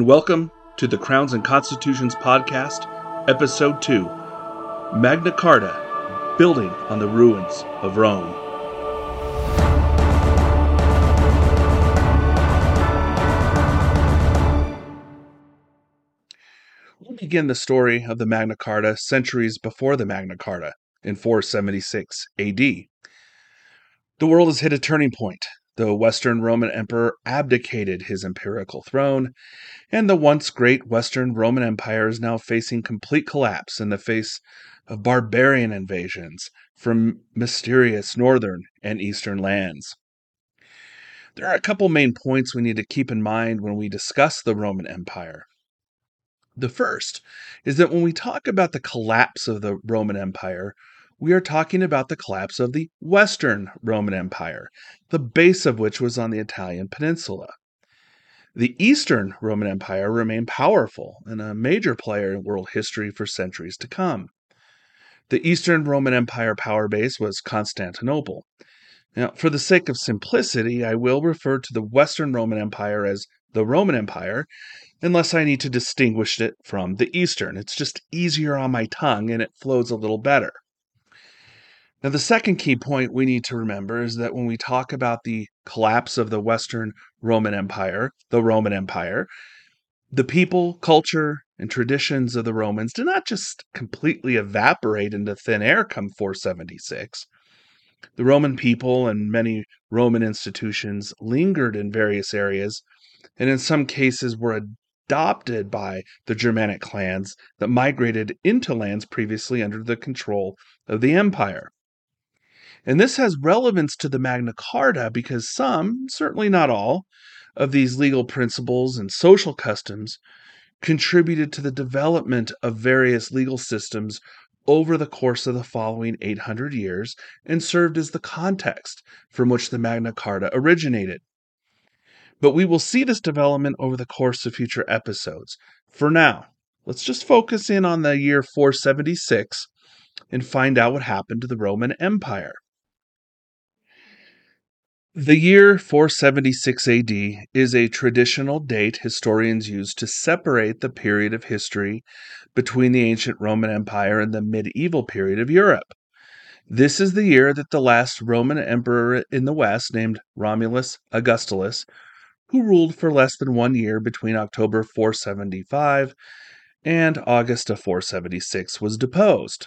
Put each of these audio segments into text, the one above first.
And welcome to the Crowns and Constitutions Podcast, Episode 2 Magna Carta Building on the Ruins of Rome. We'll begin the story of the Magna Carta centuries before the Magna Carta in 476 AD. The world has hit a turning point. The Western Roman Emperor abdicated his imperial throne, and the once great Western Roman Empire is now facing complete collapse in the face of barbarian invasions from mysterious northern and eastern lands. There are a couple main points we need to keep in mind when we discuss the Roman Empire. The first is that when we talk about the collapse of the Roman Empire, we are talking about the collapse of the Western Roman Empire, the base of which was on the Italian peninsula. The Eastern Roman Empire remained powerful and a major player in world history for centuries to come. The Eastern Roman Empire power base was Constantinople. Now, for the sake of simplicity, I will refer to the Western Roman Empire as the Roman Empire, unless I need to distinguish it from the Eastern. It's just easier on my tongue and it flows a little better. Now, the second key point we need to remember is that when we talk about the collapse of the Western Roman Empire, the Roman Empire, the people, culture, and traditions of the Romans did not just completely evaporate into thin air come 476. The Roman people and many Roman institutions lingered in various areas, and in some cases were adopted by the Germanic clans that migrated into lands previously under the control of the empire. And this has relevance to the Magna Carta because some, certainly not all, of these legal principles and social customs contributed to the development of various legal systems over the course of the following 800 years and served as the context from which the Magna Carta originated. But we will see this development over the course of future episodes. For now, let's just focus in on the year 476 and find out what happened to the Roman Empire. The year 476 AD is a traditional date historians use to separate the period of history between the ancient Roman Empire and the medieval period of Europe. This is the year that the last Roman emperor in the West, named Romulus Augustulus, who ruled for less than one year between October 475 and August of 476, was deposed.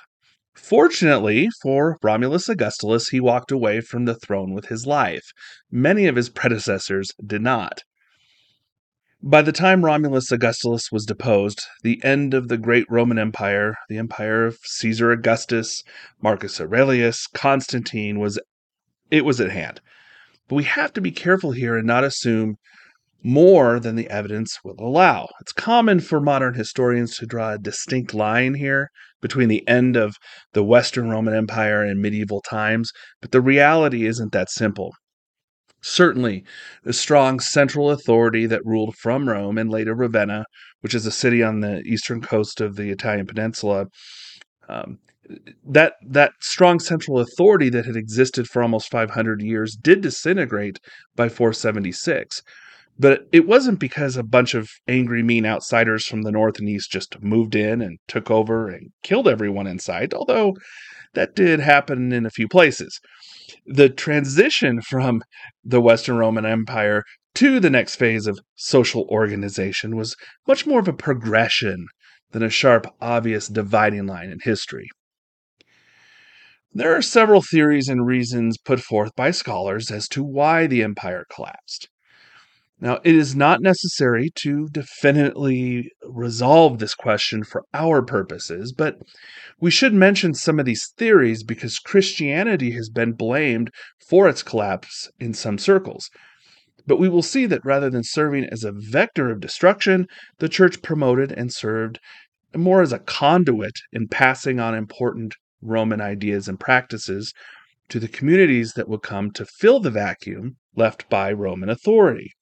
Fortunately for Romulus Augustulus, he walked away from the throne with his life. Many of his predecessors did not. By the time Romulus Augustulus was deposed, the end of the great Roman Empire, the empire of Caesar Augustus, Marcus Aurelius, Constantine was it was at hand. But we have to be careful here and not assume more than the evidence will allow. It's common for modern historians to draw a distinct line here between the end of the Western Roman Empire and medieval times, but the reality isn't that simple. Certainly, the strong central authority that ruled from Rome and later Ravenna, which is a city on the eastern coast of the Italian peninsula, um, that that strong central authority that had existed for almost 500 years did disintegrate by 476 but it wasn't because a bunch of angry, mean outsiders from the north and east just moved in and took over and killed everyone in sight, although that did happen in a few places. The transition from the Western Roman Empire to the next phase of social organization was much more of a progression than a sharp, obvious dividing line in history. There are several theories and reasons put forth by scholars as to why the empire collapsed. Now, it is not necessary to definitely resolve this question for our purposes, but we should mention some of these theories because Christianity has been blamed for its collapse in some circles. But we will see that rather than serving as a vector of destruction, the church promoted and served more as a conduit in passing on important Roman ideas and practices to the communities that would come to fill the vacuum left by Roman authority.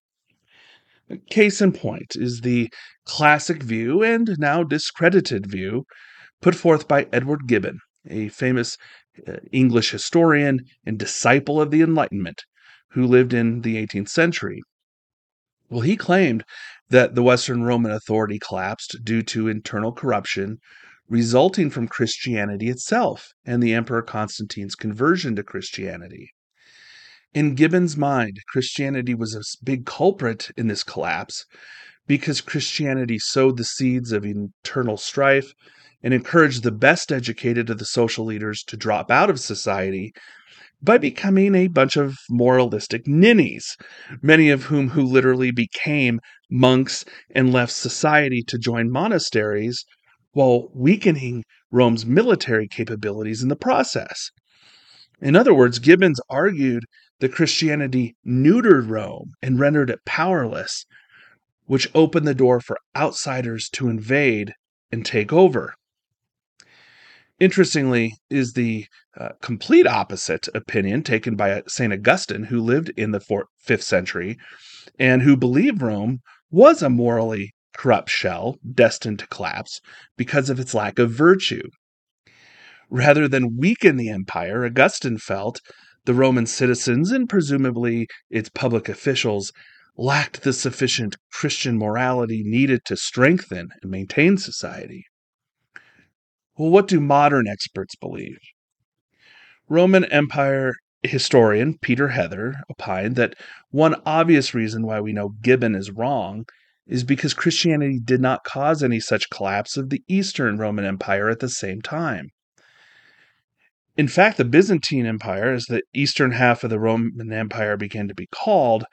Case in point is the classic view, and now discredited view, put forth by Edward Gibbon, a famous uh, English historian and disciple of the Enlightenment who lived in the 18th century. Well, he claimed that the Western Roman authority collapsed due to internal corruption resulting from Christianity itself and the Emperor Constantine's conversion to Christianity. In Gibbon's mind, Christianity was a big culprit in this collapse because Christianity sowed the seeds of internal strife and encouraged the best educated of the social leaders to drop out of society by becoming a bunch of moralistic ninnies, many of whom who literally became monks and left society to join monasteries while weakening Rome's military capabilities in the process. In other words, Gibbons argued that Christianity neutered Rome and rendered it powerless, which opened the door for outsiders to invade and take over. Interestingly, is the uh, complete opposite opinion taken by St. Augustine, who lived in the fourth, 5th century and who believed Rome was a morally corrupt shell destined to collapse because of its lack of virtue. Rather than weaken the empire, Augustine felt the Roman citizens and presumably its public officials lacked the sufficient Christian morality needed to strengthen and maintain society. Well, what do modern experts believe? Roman Empire historian Peter Heather opined that one obvious reason why we know Gibbon is wrong is because Christianity did not cause any such collapse of the Eastern Roman Empire at the same time. In fact, the Byzantine Empire, as the eastern half of the Roman Empire began to be called,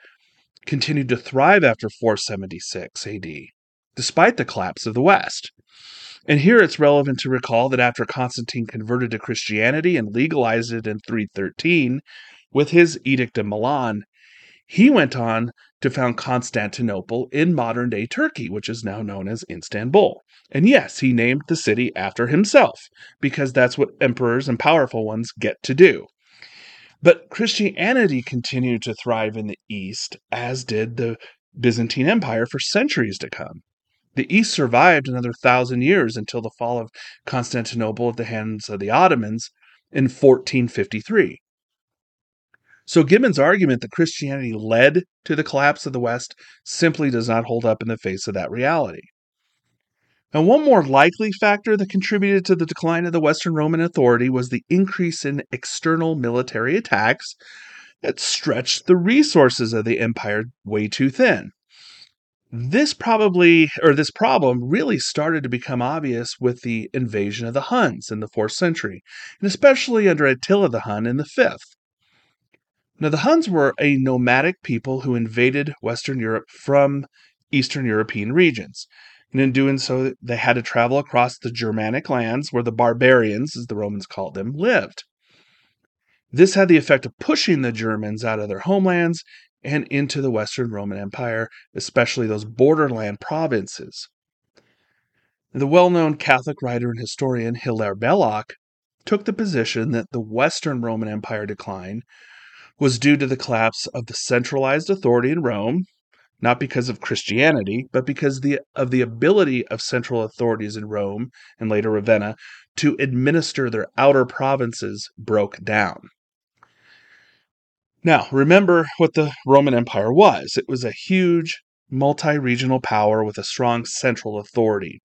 continued to thrive after 476 AD, despite the collapse of the West. And here it's relevant to recall that after Constantine converted to Christianity and legalized it in 313 with his Edict of Milan, he went on to found Constantinople in modern day Turkey, which is now known as Istanbul. And yes, he named the city after himself, because that's what emperors and powerful ones get to do. But Christianity continued to thrive in the East, as did the Byzantine Empire for centuries to come. The East survived another thousand years until the fall of Constantinople at the hands of the Ottomans in 1453. So Gibbon's argument that Christianity led to the collapse of the West simply does not hold up in the face of that reality. And one more likely factor that contributed to the decline of the Western Roman authority was the increase in external military attacks that stretched the resources of the empire way too thin. This probably, or this problem, really started to become obvious with the invasion of the Huns in the 4th century, and especially under Attila the Hun in the 5th. Now, the Huns were a nomadic people who invaded Western Europe from Eastern European regions. And in doing so, they had to travel across the Germanic lands where the barbarians, as the Romans called them, lived. This had the effect of pushing the Germans out of their homelands and into the Western Roman Empire, especially those borderland provinces. The well known Catholic writer and historian Hilaire Belloc took the position that the Western Roman Empire decline was due to the collapse of the centralized authority in Rome, not because of Christianity, but because the, of the ability of central authorities in Rome and later Ravenna to administer their outer provinces broke down. Now, remember what the Roman Empire was it was a huge multi regional power with a strong central authority.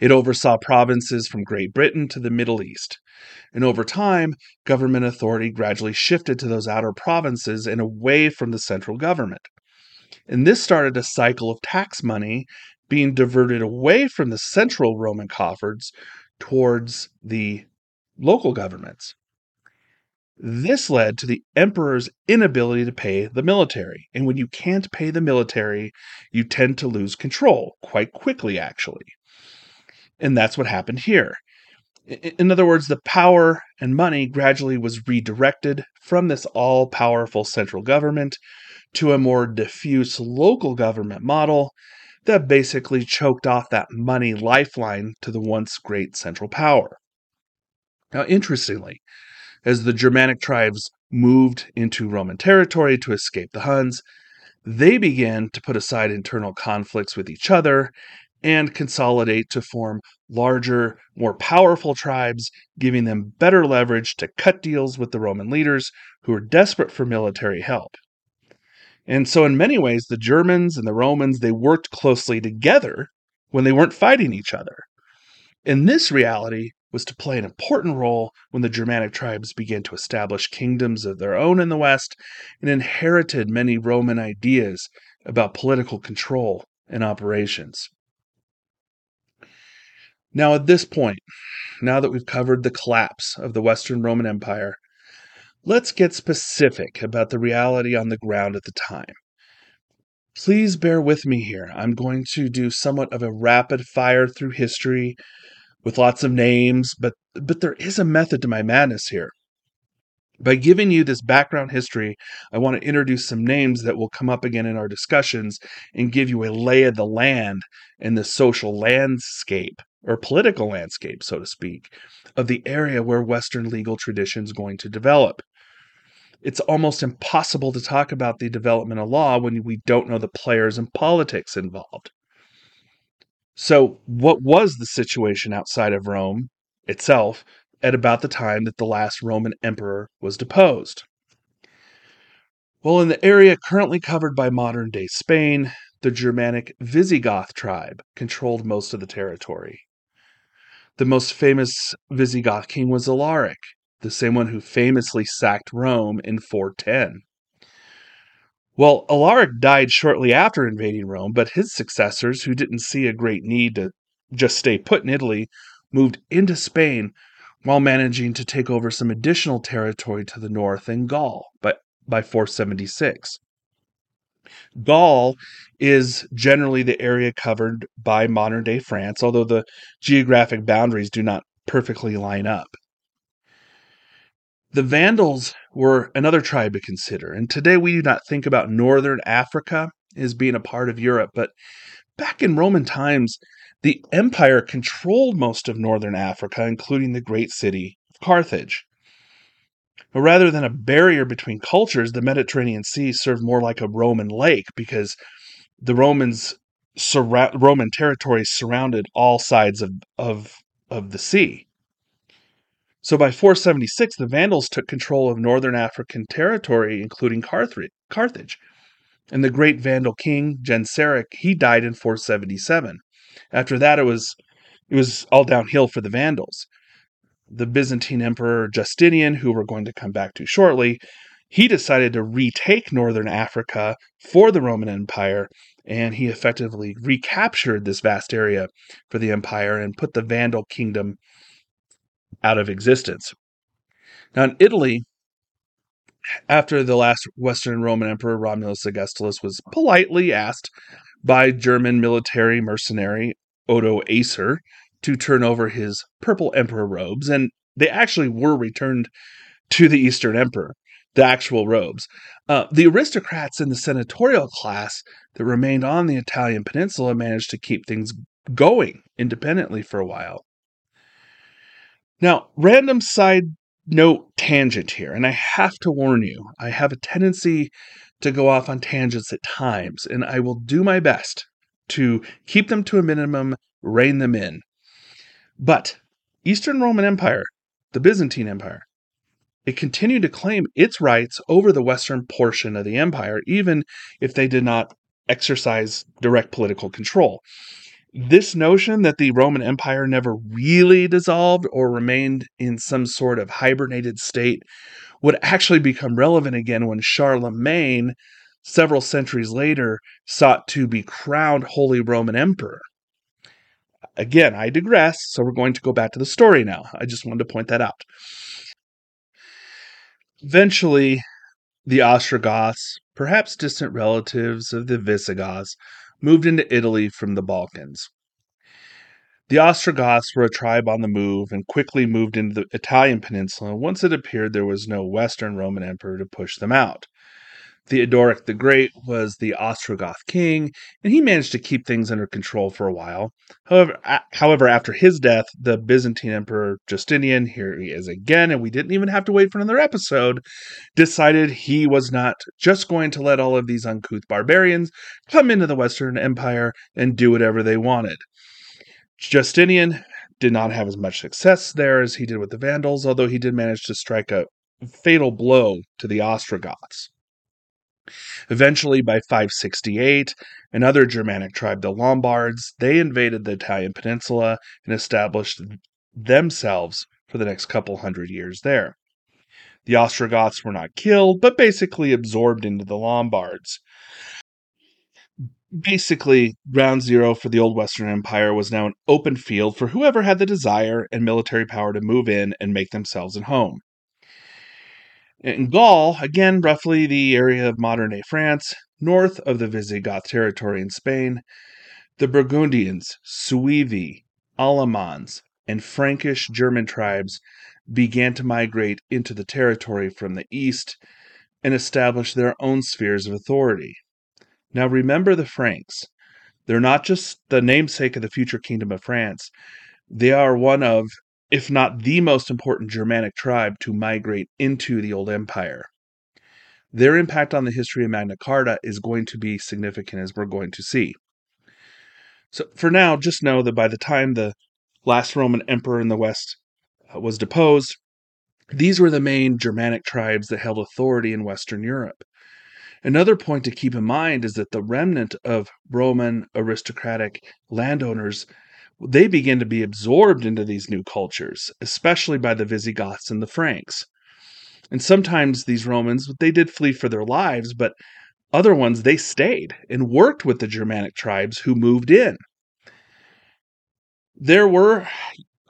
It oversaw provinces from Great Britain to the Middle East. And over time, government authority gradually shifted to those outer provinces and away from the central government. And this started a cycle of tax money being diverted away from the central Roman coffers towards the local governments. This led to the emperor's inability to pay the military. And when you can't pay the military, you tend to lose control quite quickly, actually. And that's what happened here. In other words, the power and money gradually was redirected from this all powerful central government to a more diffuse local government model that basically choked off that money lifeline to the once great central power. Now, interestingly, as the Germanic tribes moved into Roman territory to escape the Huns, they began to put aside internal conflicts with each other and consolidate to form larger, more powerful tribes, giving them better leverage to cut deals with the Roman leaders who were desperate for military help. And so, in many ways, the Germans and the Romans, they worked closely together when they weren't fighting each other. And this reality was to play an important role when the Germanic tribes began to establish kingdoms of their own in the West and inherited many Roman ideas about political control and operations. Now, at this point, now that we've covered the collapse of the Western Roman Empire, let's get specific about the reality on the ground at the time. Please bear with me here. I'm going to do somewhat of a rapid fire through history with lots of names, but but there is a method to my madness here. By giving you this background history, I want to introduce some names that will come up again in our discussions and give you a lay of the land and the social landscape or political landscape, so to speak, of the area where Western legal tradition is going to develop. It's almost impossible to talk about the development of law when we don't know the players and politics involved. So, what was the situation outside of Rome itself at about the time that the last Roman emperor was deposed? Well, in the area currently covered by modern day Spain, the Germanic Visigoth tribe controlled most of the territory. The most famous Visigoth king was Alaric, the same one who famously sacked Rome in 410. Well, Alaric died shortly after invading Rome, but his successors, who didn't see a great need to just stay put in Italy, moved into Spain while managing to take over some additional territory to the north in Gaul by, by 476. Gaul is generally the area covered by modern day France, although the geographic boundaries do not perfectly line up. The Vandals were another tribe to consider, and today we do not think about northern Africa as being a part of Europe, but back in Roman times, the empire controlled most of northern Africa, including the great city of Carthage. Rather than a barrier between cultures, the Mediterranean Sea served more like a Roman lake because the Romans Roman territories surrounded all sides of, of, of the sea. So by 476, the Vandals took control of northern African territory, including Carthage. And the great Vandal king, Genseric, he died in 477. After that, it was it was all downhill for the Vandals. The Byzantine Emperor Justinian, who we're going to come back to shortly, he decided to retake northern Africa for the Roman Empire, and he effectively recaptured this vast area for the empire and put the Vandal kingdom out of existence. Now, in Italy, after the last Western Roman Emperor Romulus Augustulus was politely asked by German military mercenary Odoacer to turn over his purple emperor robes, and they actually were returned to the Eastern Emperor, the actual robes. Uh, the aristocrats in the senatorial class that remained on the Italian peninsula managed to keep things going independently for a while. Now, random side note tangent here, and I have to warn you, I have a tendency to go off on tangents at times, and I will do my best to keep them to a minimum, rein them in. But Eastern Roman Empire, the Byzantine Empire, it continued to claim its rights over the western portion of the empire, even if they did not exercise direct political control this notion that the Roman Empire never really dissolved or remained in some sort of hibernated state would actually become relevant again when Charlemagne, several centuries later, sought to be crowned Holy Roman Emperor. Again, I digress, so we're going to go back to the story now. I just wanted to point that out. Eventually, the Ostrogoths, perhaps distant relatives of the Visigoths, moved into Italy from the Balkans. The Ostrogoths were a tribe on the move and quickly moved into the Italian peninsula once it appeared there was no Western Roman emperor to push them out. Theodoric the Great was the Ostrogoth king, and he managed to keep things under control for a while. However, however, after his death, the Byzantine Emperor Justinian, here he is again, and we didn't even have to wait for another episode, decided he was not just going to let all of these uncouth barbarians come into the Western Empire and do whatever they wanted. Justinian did not have as much success there as he did with the Vandals, although he did manage to strike a fatal blow to the Ostrogoths. Eventually, by 568, another Germanic tribe, the Lombards, they invaded the Italian peninsula and established themselves for the next couple hundred years there. The Ostrogoths were not killed, but basically absorbed into the Lombards. Basically, ground zero for the old Western Empire was now an open field for whoever had the desire and military power to move in and make themselves at home. In Gaul, again, roughly the area of modern day France, north of the Visigoth territory in Spain, the Burgundians, Suevi, Alamans, and Frankish German tribes began to migrate into the territory from the east and establish their own spheres of authority. Now remember the Franks. They're not just the namesake of the future kingdom of France, they are one of, if not the most important Germanic tribe to migrate into the old empire. Their impact on the history of Magna Carta is going to be significant, as we're going to see. So, for now, just know that by the time the last Roman emperor in the West uh, was deposed, these were the main Germanic tribes that held authority in Western Europe. Another point to keep in mind is that the remnant of Roman aristocratic landowners they began to be absorbed into these new cultures, especially by the Visigoths and the Franks. And sometimes these Romans, they did flee for their lives, but other ones, they stayed and worked with the Germanic tribes who moved in. There were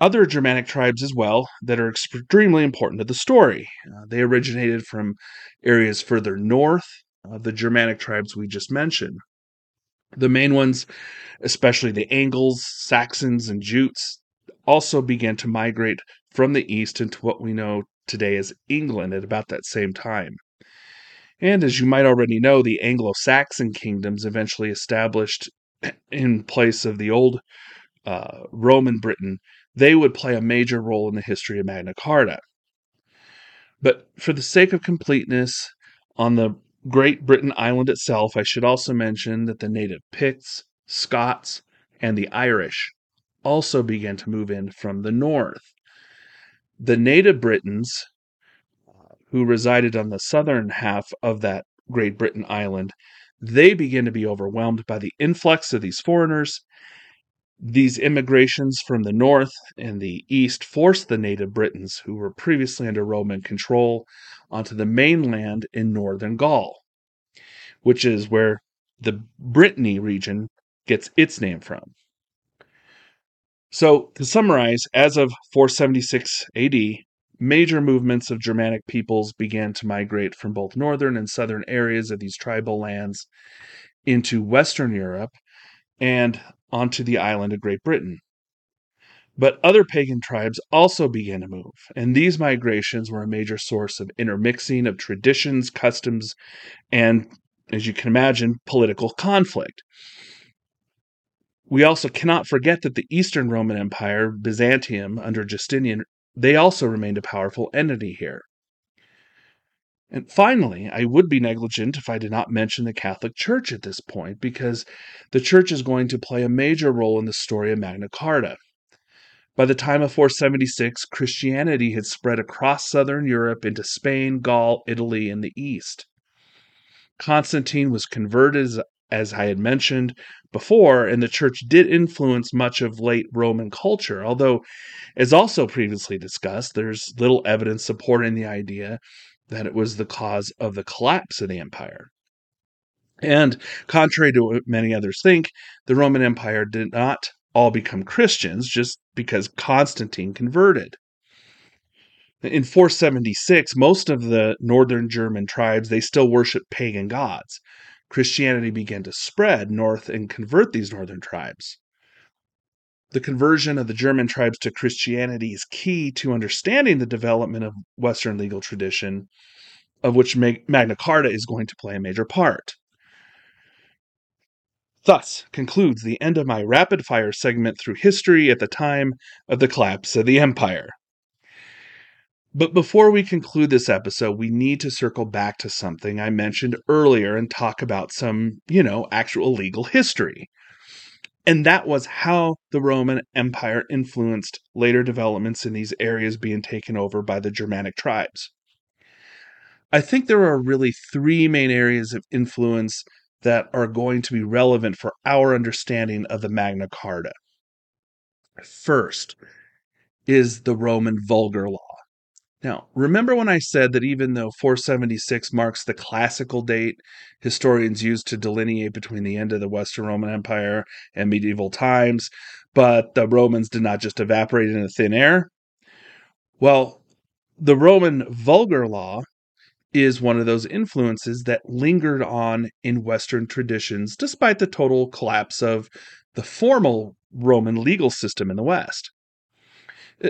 other Germanic tribes as well that are extremely important to the story. Uh, they originated from areas further north of the Germanic tribes we just mentioned. The main ones, especially the Angles, Saxons, and Jutes, also began to migrate from the east into what we know today as England at about that same time. And as you might already know, the Anglo Saxon kingdoms eventually established in place of the old uh, Roman Britain, they would play a major role in the history of Magna Carta. But for the sake of completeness, on the Great Britain Island itself, I should also mention that the native Picts, Scots, and the Irish also began to move in from the north. The native Britons, who resided on the southern half of that Great Britain Island, they began to be overwhelmed by the influx of these foreigners. These immigrations from the north and the east forced the native Britons, who were previously under Roman control, onto the mainland in northern Gaul, which is where the Brittany region gets its name from. So, to summarize, as of 476 AD, major movements of Germanic peoples began to migrate from both northern and southern areas of these tribal lands into Western Europe and onto the island of Great Britain. But other pagan tribes also began to move, and these migrations were a major source of intermixing of traditions, customs, and, as you can imagine, political conflict. We also cannot forget that the Eastern Roman Empire, Byzantium, under Justinian, they also remained a powerful entity here. And finally, I would be negligent if I did not mention the Catholic Church at this point, because the Church is going to play a major role in the story of Magna Carta. By the time of 476, Christianity had spread across southern Europe into Spain, Gaul, Italy, and the East. Constantine was converted, as, I had mentioned before, and the church did influence much of late Roman culture, although, as also previously discussed, there's little evidence supporting the idea that it was the cause of the collapse of the empire. And contrary to what many others think, the Roman Empire did not all become Christians just because Constantine converted. In 476, most of the northern German tribes they still worship pagan gods. Christianity began to spread north and convert these northern tribes. The conversion of the German tribes to Christianity is key to understanding the development of Western legal tradition, of which Magna Carta is going to play a major part. Thus concludes the end of my rapid fire segment through history at the time of the collapse of the empire. But before we conclude this episode, we need to circle back to something I mentioned earlier and talk about some, you know, actual legal history. And that was how the Roman Empire influenced later developments in these areas being taken over by the Germanic tribes. I think there are really three main areas of influence that are going to be relevant for our understanding of the Magna Carta. First is the Roman Vulgar Law. Now, remember when I said that even though 476 marks the classical date historians use to delineate between the end of the Western Roman Empire and medieval times, but the Romans did not just evaporate into thin air? Well, the Roman vulgar law is one of those influences that lingered on in Western traditions despite the total collapse of the formal Roman legal system in the West.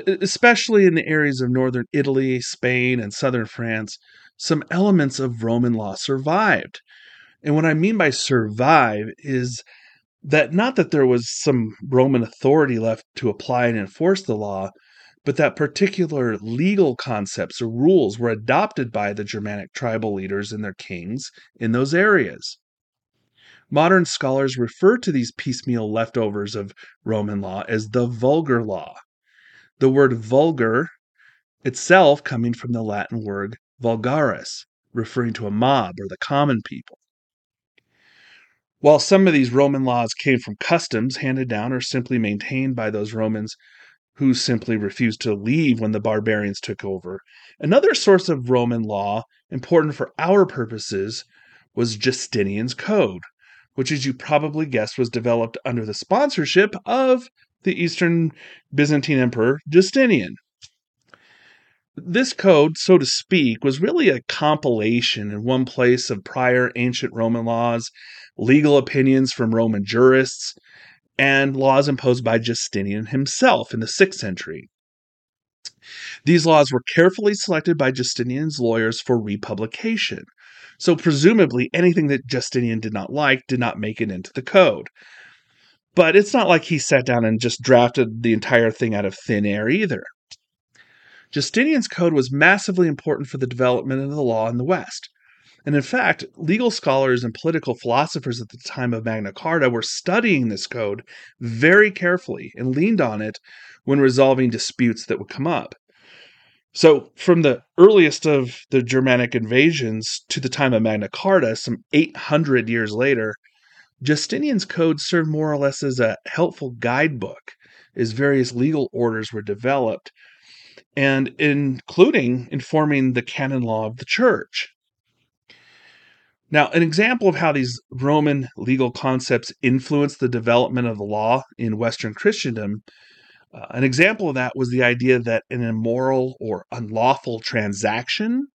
Especially in the areas of northern Italy, Spain, and southern France, some elements of Roman law survived. And what I mean by survive is that not that there was some Roman authority left to apply and enforce the law, but that particular legal concepts or rules were adopted by the Germanic tribal leaders and their kings in those areas. Modern scholars refer to these piecemeal leftovers of Roman law as the vulgar law. The word vulgar itself coming from the Latin word vulgaris, referring to a mob or the common people. While some of these Roman laws came from customs handed down or simply maintained by those Romans who simply refused to leave when the barbarians took over. Another source of Roman law, important for our purposes, was Justinian's Code, which, as you probably guessed, was developed under the sponsorship of the Eastern Byzantine Emperor Justinian. This code, so to speak, was really a compilation in one place of prior ancient Roman laws, legal opinions from Roman jurists, and laws imposed by Justinian himself in the 6th century. These laws were carefully selected by Justinian's lawyers for republication. So, presumably, anything that Justinian did not like did not make it into the code. But it's not like he sat down and just drafted the entire thing out of thin air either. Justinian's code was massively important for the development of the law in the West. And in fact, legal scholars and political philosophers at the time of Magna Carta were studying this code very carefully and leaned on it when resolving disputes that would come up. So, from the earliest of the Germanic invasions to the time of Magna Carta, some 800 years later, Justinian's code served more or less as a helpful guidebook as various legal orders were developed, and including informing the canon law of the church. Now, an example of how these Roman legal concepts influenced the development of the law in Western Christendom, uh, an example of that was the idea that an immoral or unlawful transaction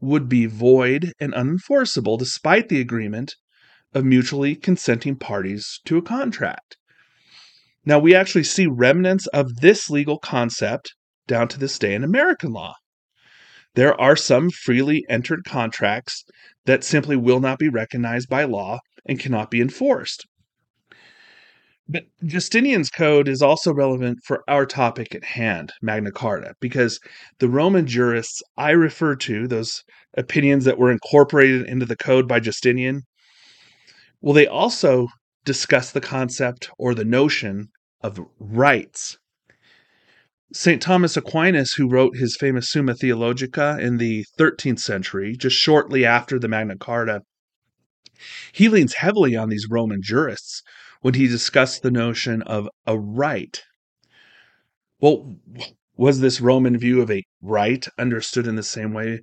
would be void and unenforceable despite the agreement of mutually consenting parties to a contract. Now, we actually see remnants of this legal concept down to this day in American law. There are some freely entered contracts that simply will not be recognized by law and cannot be enforced. But Justinian's code is also relevant for our topic at hand, Magna Carta, because the Roman jurists I refer to, those opinions that were incorporated into the code by Justinian, well, they also discuss the concept or the notion of rights. St. Thomas Aquinas, who wrote his famous Summa Theologica in the 13th century, just shortly after the Magna Carta, he leans heavily on these Roman jurists when he discussed the notion of a right. Well, was this Roman view of a right understood in the same way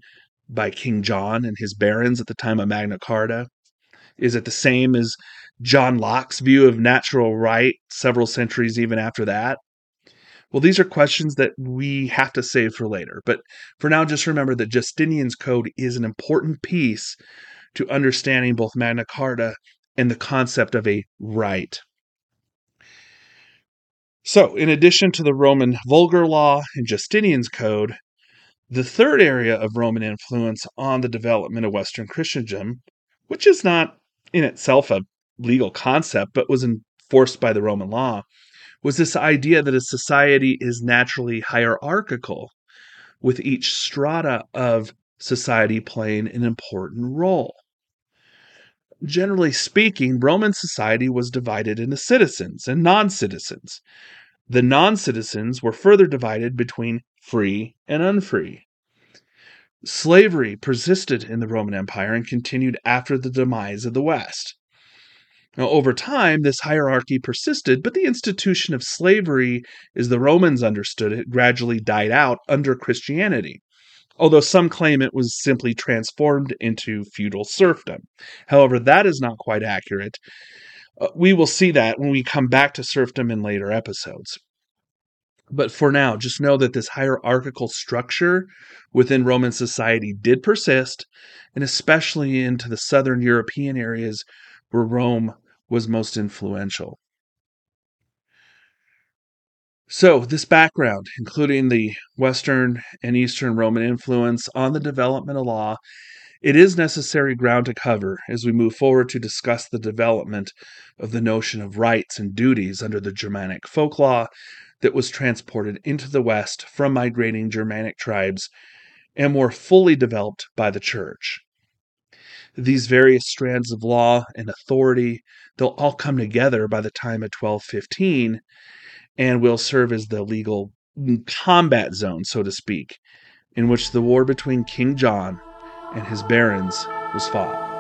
by King John and his barons at the time of Magna Carta? Is it the same as John Locke's view of natural right several centuries even after that? Well, these are questions that we have to save for later. But for now, just remember that Justinian's Code is an important piece to understanding both Magna Carta and the concept of a right. So, in addition to the Roman vulgar law and Justinian's Code, the third area of Roman influence on the development of Western Christendom, which is not in itself a legal concept but was enforced by the Roman law, was this idea that a society is naturally hierarchical, with each strata of society playing an important role. Generally speaking, Roman society was divided into citizens and non citizens. The non citizens were further divided between free and unfree. Slavery persisted in the Roman Empire and continued after the demise of the West. Now, over time, this hierarchy persisted, but the institution of slavery, as the Romans understood it, gradually died out under Christianity, although some claim it was simply transformed into feudal serfdom. However, that is not quite accurate. Uh, we will see that when we come back to serfdom in later episodes. But for now, just know that this hierarchical structure within Roman society did persist, and especially into the southern European areas where Rome was most influential. So, this background, including the Western and Eastern Roman influence on the development of law, it is necessary ground to cover as we move forward to discuss the development of the notion of rights and duties under the Germanic folk law that was transported into the West from migrating Germanic tribes and more fully developed by the church. These various strands of law and authority, they'll all come together by the time of 1215 and will serve as the legal combat zone, so to speak, in which the war between King John and his barons was fought.